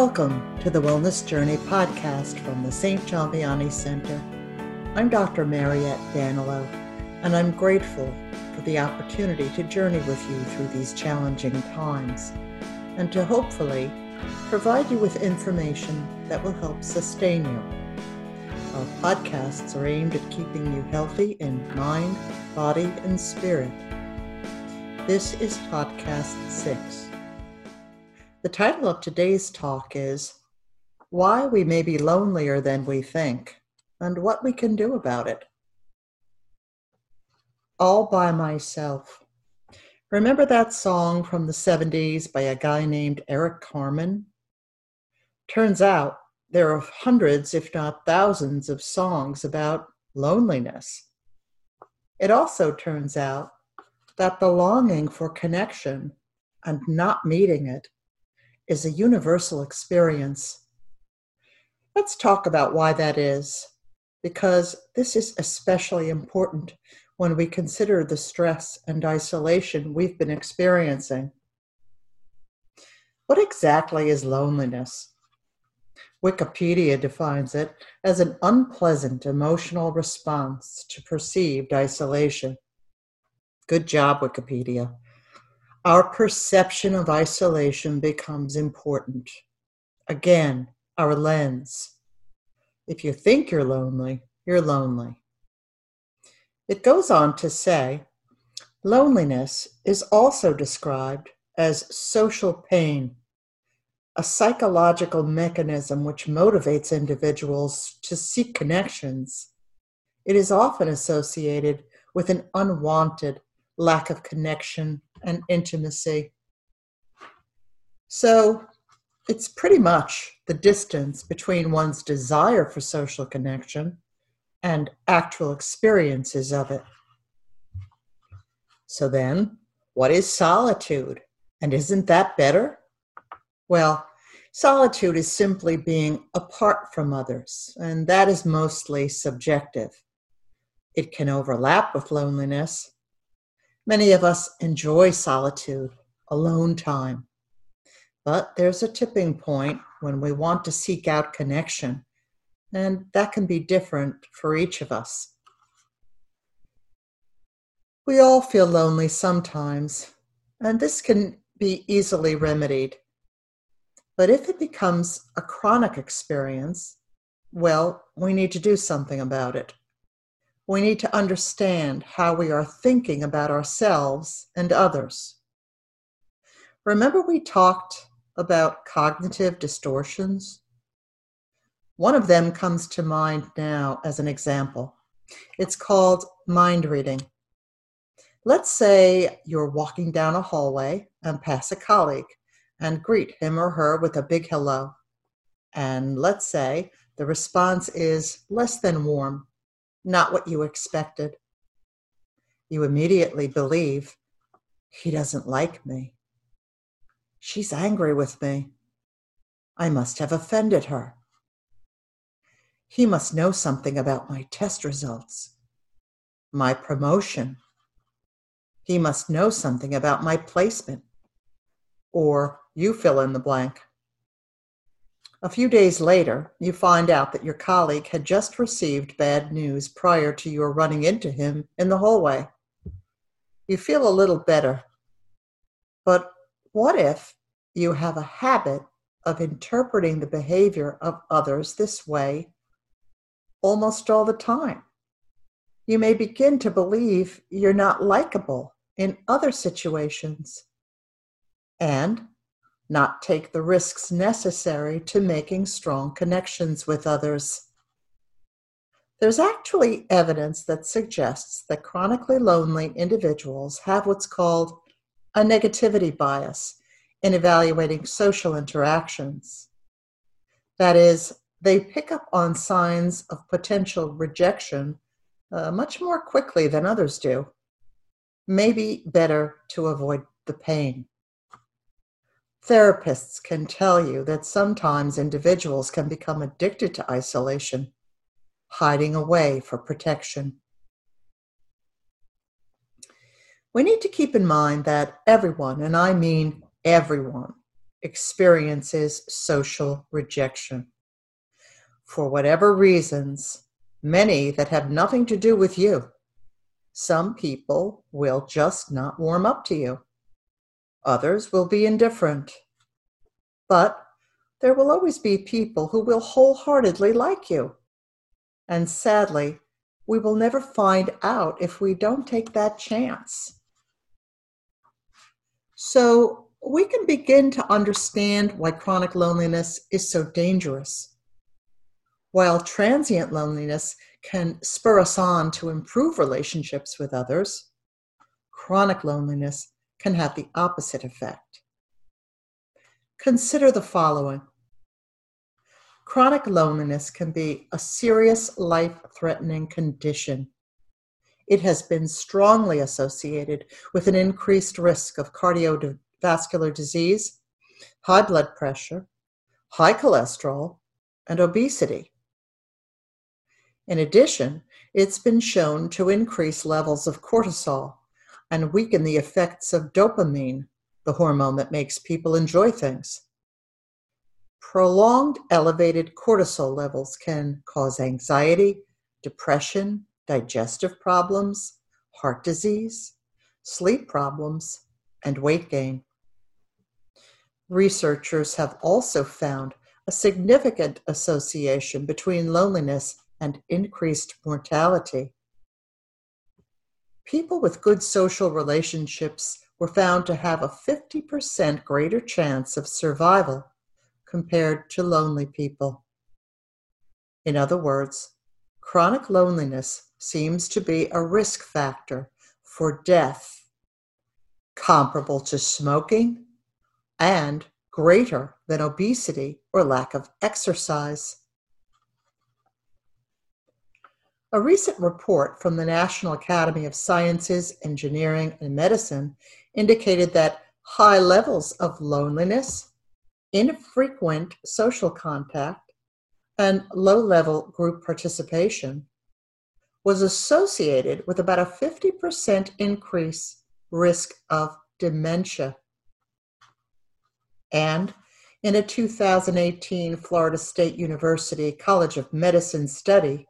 Welcome to the Wellness Journey podcast from the St. John Vianney Center. I'm Dr. Mariette Danilow, and I'm grateful for the opportunity to journey with you through these challenging times and to hopefully provide you with information that will help sustain you. Our podcasts are aimed at keeping you healthy in mind, body, and spirit. This is podcast six. The title of today's talk is Why We May Be Lonelier Than We Think and What We Can Do About It. All by Myself. Remember that song from the 70s by a guy named Eric Carmen? Turns out there are hundreds, if not thousands, of songs about loneliness. It also turns out that the longing for connection and not meeting it is a universal experience. Let's talk about why that is, because this is especially important when we consider the stress and isolation we've been experiencing. What exactly is loneliness? Wikipedia defines it as an unpleasant emotional response to perceived isolation. Good job, Wikipedia our perception of isolation becomes important. Again, our lens. If you think you're lonely, you're lonely. It goes on to say loneliness is also described as social pain, a psychological mechanism which motivates individuals to seek connections. It is often associated with an unwanted lack of connection and intimacy. So it's pretty much the distance between one's desire for social connection and actual experiences of it. So then, what is solitude? And isn't that better? Well, solitude is simply being apart from others, and that is mostly subjective. It can overlap with loneliness, Many of us enjoy solitude, alone time. But there's a tipping point when we want to seek out connection, and that can be different for each of us. We all feel lonely sometimes, and this can be easily remedied. But if it becomes a chronic experience, well, we need to do something about it we need to understand how we are thinking about ourselves and others. Remember, we talked about cognitive distortions? One of them comes to mind now as an example. It's called mind reading. Let's say you're walking down a hallway and pass a colleague and greet him or her with a big hello. And let's say the response is less than warm not what you expected. You immediately believe, he doesn't like me. She's angry with me. I must have offended her. He must know something about my test results, my promotion. He must know something about my placement. Or you fill in the blank. A few days later, you find out that your colleague had just received bad news prior to your running into him in the hallway. You feel a little better. But what if you have a habit of interpreting the behavior of others this way almost all the time? You may begin to believe you're not likable in other situations. And not take the risks necessary to making strong connections with others. There's actually evidence that suggests that chronically lonely individuals have what's called a negativity bias in evaluating social interactions. That is, they pick up on signs of potential rejection uh, much more quickly than others do. Maybe better to avoid the pain. Therapists can tell you that sometimes individuals can become addicted to isolation, hiding away for protection. We need to keep in mind that everyone, and I mean everyone, experiences social rejection. For whatever reasons, many that have nothing to do with you, some people will just not warm up to you. Others will be indifferent. But there will always be people who will wholeheartedly like you. And sadly, we will never find out if we don't take that chance. So we can begin to understand why chronic loneliness is so dangerous. While transient loneliness can spur us on to improve relationships with others, chronic loneliness can have the opposite effect. Consider the following Chronic loneliness can be a serious life threatening condition. It has been strongly associated with an increased risk of cardiovascular disease, high blood pressure, high cholesterol, and obesity. In addition, it's been shown to increase levels of cortisol and weaken the effects of dopamine, the hormone that makes people enjoy things. Prolonged elevated cortisol levels can cause anxiety, depression, digestive problems, heart disease, sleep problems, and weight gain. Researchers have also found a significant association between loneliness and increased mortality. People with good social relationships were found to have a 50% greater chance of survival compared to lonely people. In other words, chronic loneliness seems to be a risk factor for death comparable to smoking and greater than obesity or lack of exercise. A recent report from the National Academy of Sciences, Engineering, and Medicine indicated that high levels of loneliness, infrequent social contact, and low level group participation was associated with about a 50% increase risk of dementia. And in a 2018 Florida State University College of Medicine study,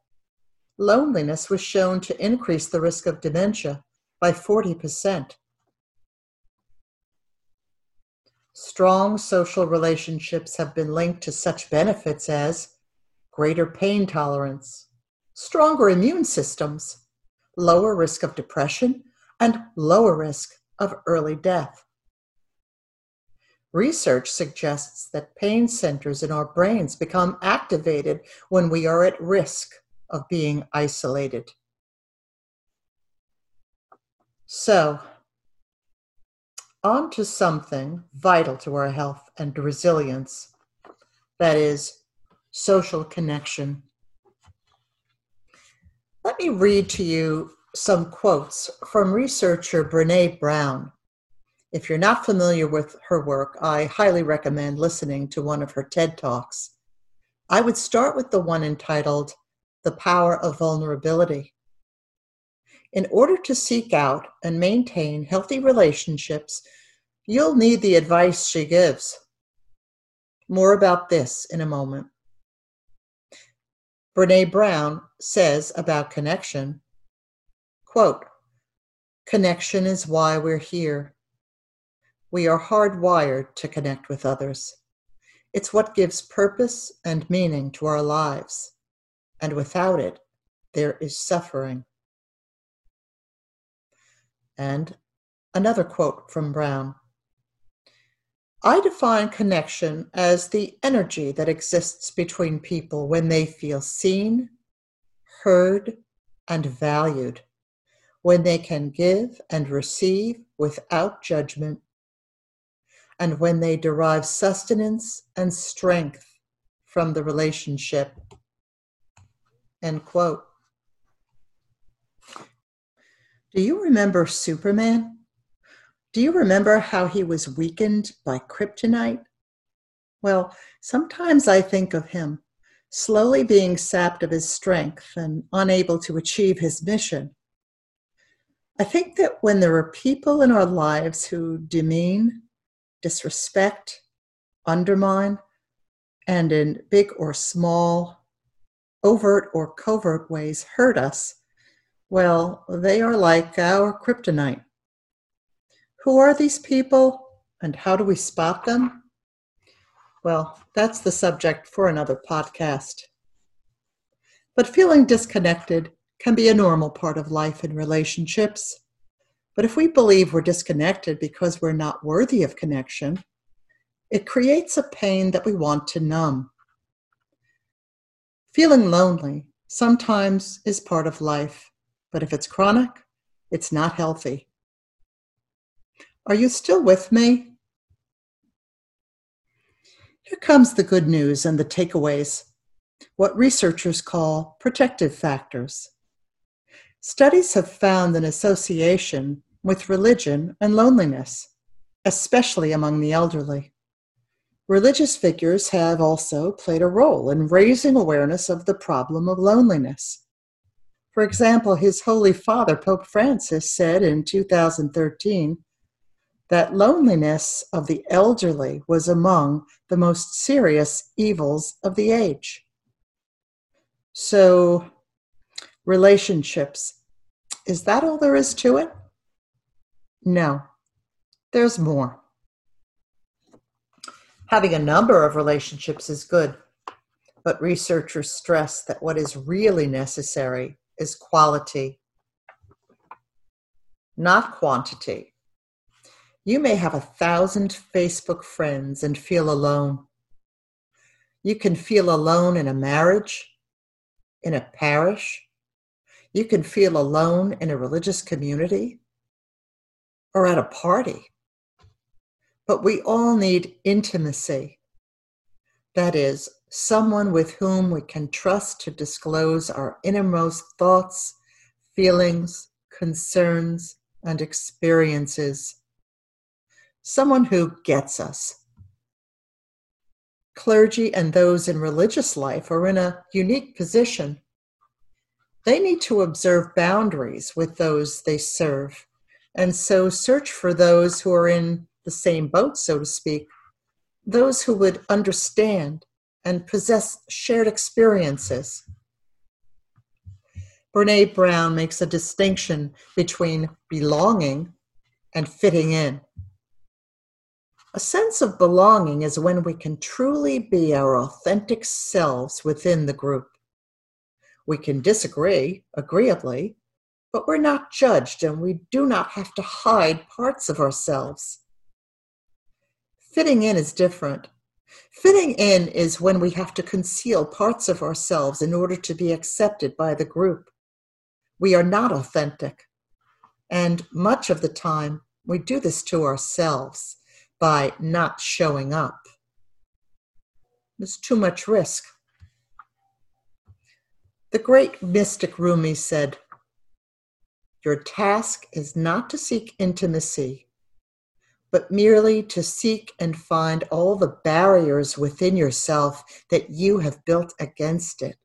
loneliness was shown to increase the risk of dementia by 40%. Strong social relationships have been linked to such benefits as greater pain tolerance, stronger immune systems, lower risk of depression, and lower risk of early death. Research suggests that pain centers in our brains become activated when we are at risk of being isolated. So, on to something vital to our health and resilience that is, social connection. Let me read to you some quotes from researcher Brene Brown. If you're not familiar with her work, I highly recommend listening to one of her TED Talks. I would start with the one entitled The Power of Vulnerability. In order to seek out and maintain healthy relationships, you'll need the advice she gives. More about this in a moment. Brene Brown says about connection, quote, Connection is why we're here. We are hardwired to connect with others. It's what gives purpose and meaning to our lives. And without it, there is suffering. And another quote from Brown I define connection as the energy that exists between people when they feel seen, heard, and valued, when they can give and receive without judgment, and when they derive sustenance and strength from the relationship. End quote. Do you remember Superman? Do you remember how he was weakened by kryptonite? Well, sometimes I think of him slowly being sapped of his strength and unable to achieve his mission. I think that when there are people in our lives who demean, disrespect, undermine, and in big or small, overt or covert ways hurt us, well, they are like our kryptonite. Who are these people and how do we spot them? Well, that's the subject for another podcast. But feeling disconnected can be a normal part of life and relationships. But if we believe we're disconnected because we're not worthy of connection, it creates a pain that we want to numb. Feeling lonely sometimes is part of life, but if it's chronic, it's not healthy. Are you still with me? Here comes the good news and the takeaways, what researchers call protective factors. Studies have found an association with religion and loneliness, especially among the elderly. Religious figures have also played a role in raising awareness of the problem of loneliness. For example, His Holy Father, Pope Francis, said in 2013 that loneliness of the elderly was among the most serious evils of the age. So, relationships. Is that all there is to it? No, there's more. Having a number of relationships is good, but researchers stress that what is really necessary is quality, not quantity. You may have a thousand Facebook friends and feel alone. You can feel alone in a marriage, in a parish, you can feel alone in a religious community or at a party. But we all need intimacy. That is, someone with whom we can trust to disclose our innermost thoughts, feelings, concerns, and experiences. Someone who gets us. Clergy and those in religious life are in a unique position they need to observe boundaries with those they serve, and so search for those who are in the same boat, so to speak, those who would understand and possess shared experiences. Brene Brown makes a distinction between belonging and fitting in. A sense of belonging is when we can truly be our authentic selves within the group. We can disagree agreeably, but we're not judged and we do not have to hide parts of ourselves. Fitting in is different. Fitting in is when we have to conceal parts of ourselves in order to be accepted by the group. We are not authentic. And much of the time, we do this to ourselves by not showing up. There's too much risk. The great mystic Rumi said, Your task is not to seek intimacy, but merely to seek and find all the barriers within yourself that you have built against it.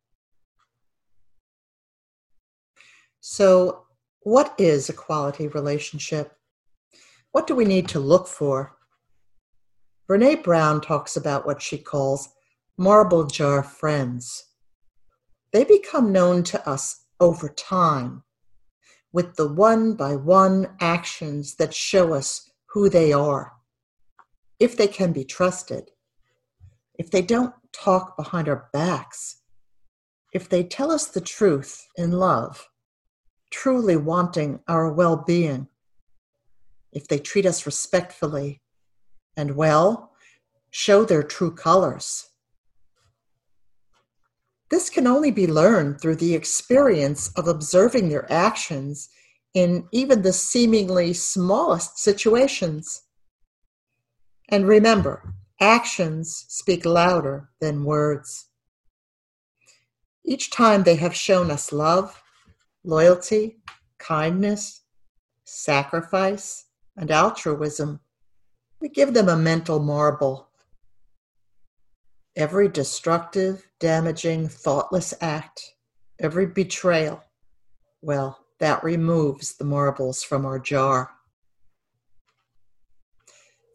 So, what is a quality relationship? What do we need to look for? Brene Brown talks about what she calls marble jar friends they become known to us over time with the one by one actions that show us who they are, if they can be trusted, if they don't talk behind our backs, if they tell us the truth in love, truly wanting our well being, if they treat us respectfully and well, show their true colors. This can only be learned through the experience of observing their actions in even the seemingly smallest situations. And remember, actions speak louder than words. Each time they have shown us love, loyalty, kindness, sacrifice, and altruism, we give them a mental marble every destructive, damaging, thoughtless act, every betrayal, well, that removes the marbles from our jar.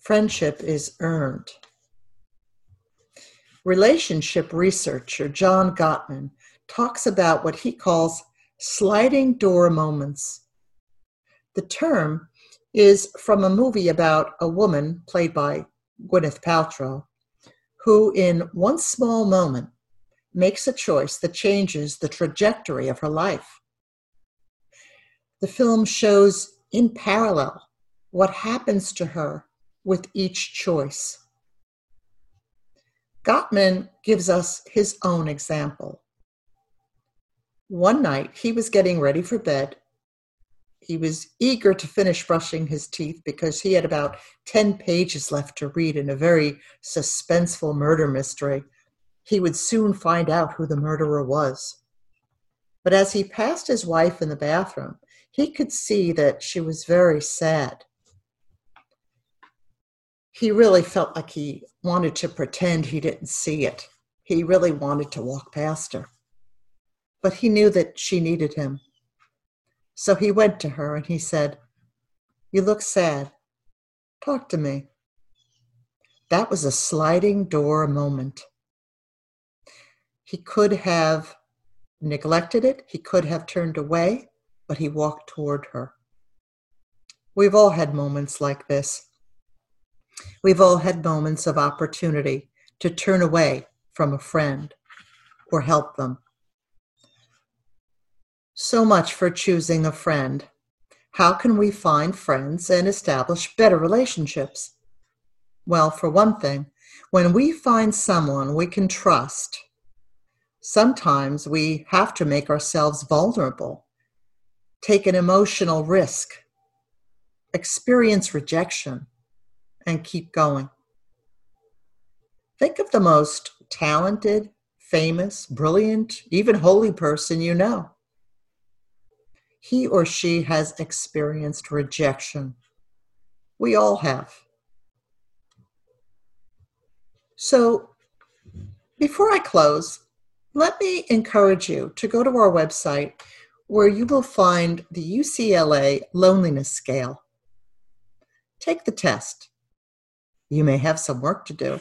Friendship is earned. relationship researcher John Gottman talks about what he calls sliding door moments. The term is from a movie about a woman played by Gwyneth Paltrow who, in one small moment, makes a choice that changes the trajectory of her life. The film shows in parallel what happens to her with each choice. Gottman gives us his own example. One night, he was getting ready for bed. He was eager to finish brushing his teeth because he had about 10 pages left to read in a very suspenseful murder mystery. He would soon find out who the murderer was. But as he passed his wife in the bathroom, he could see that she was very sad he really felt like he wanted to pretend he didn't see it. He really wanted to walk past her. But he knew that she needed him. So he went to her and he said, You look sad. Talk to me. That was a sliding door moment. He could have neglected it, he could have turned away, but he walked toward her. We've all had moments like this We've all had moments of opportunity to turn away from a friend or help them. So much for choosing a friend. How can we find friends and establish better relationships? Well, for one thing, when we find someone we can trust, sometimes we have to make ourselves vulnerable, take an emotional risk, experience rejection, and keep going. Think of the most talented, famous, brilliant, even holy person you know. He or she has experienced rejection. We all have. So, before I close, let me encourage you to go to our website where you will find the UCLA Loneliness Scale. Take the test you may have some work to do.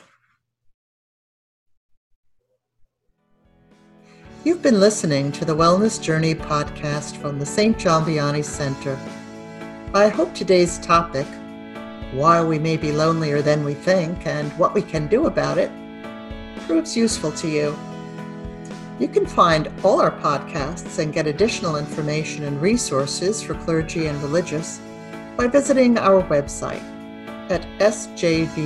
You've been listening to the Wellness Journey podcast from the St. John Vianney Center. I hope today's topic, why we may be lonelier than we think and what we can do about it, proves useful to you. You can find all our podcasts and get additional information and resources for clergy and religious by visiting our website at sjvcenter.org.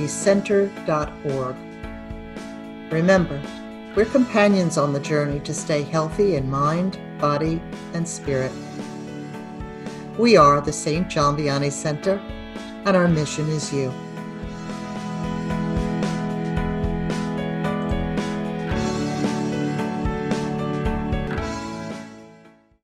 Remember, we're companions on the journey to stay healthy in mind, body, and spirit. We are the St. John Vianney Center, and our mission is you.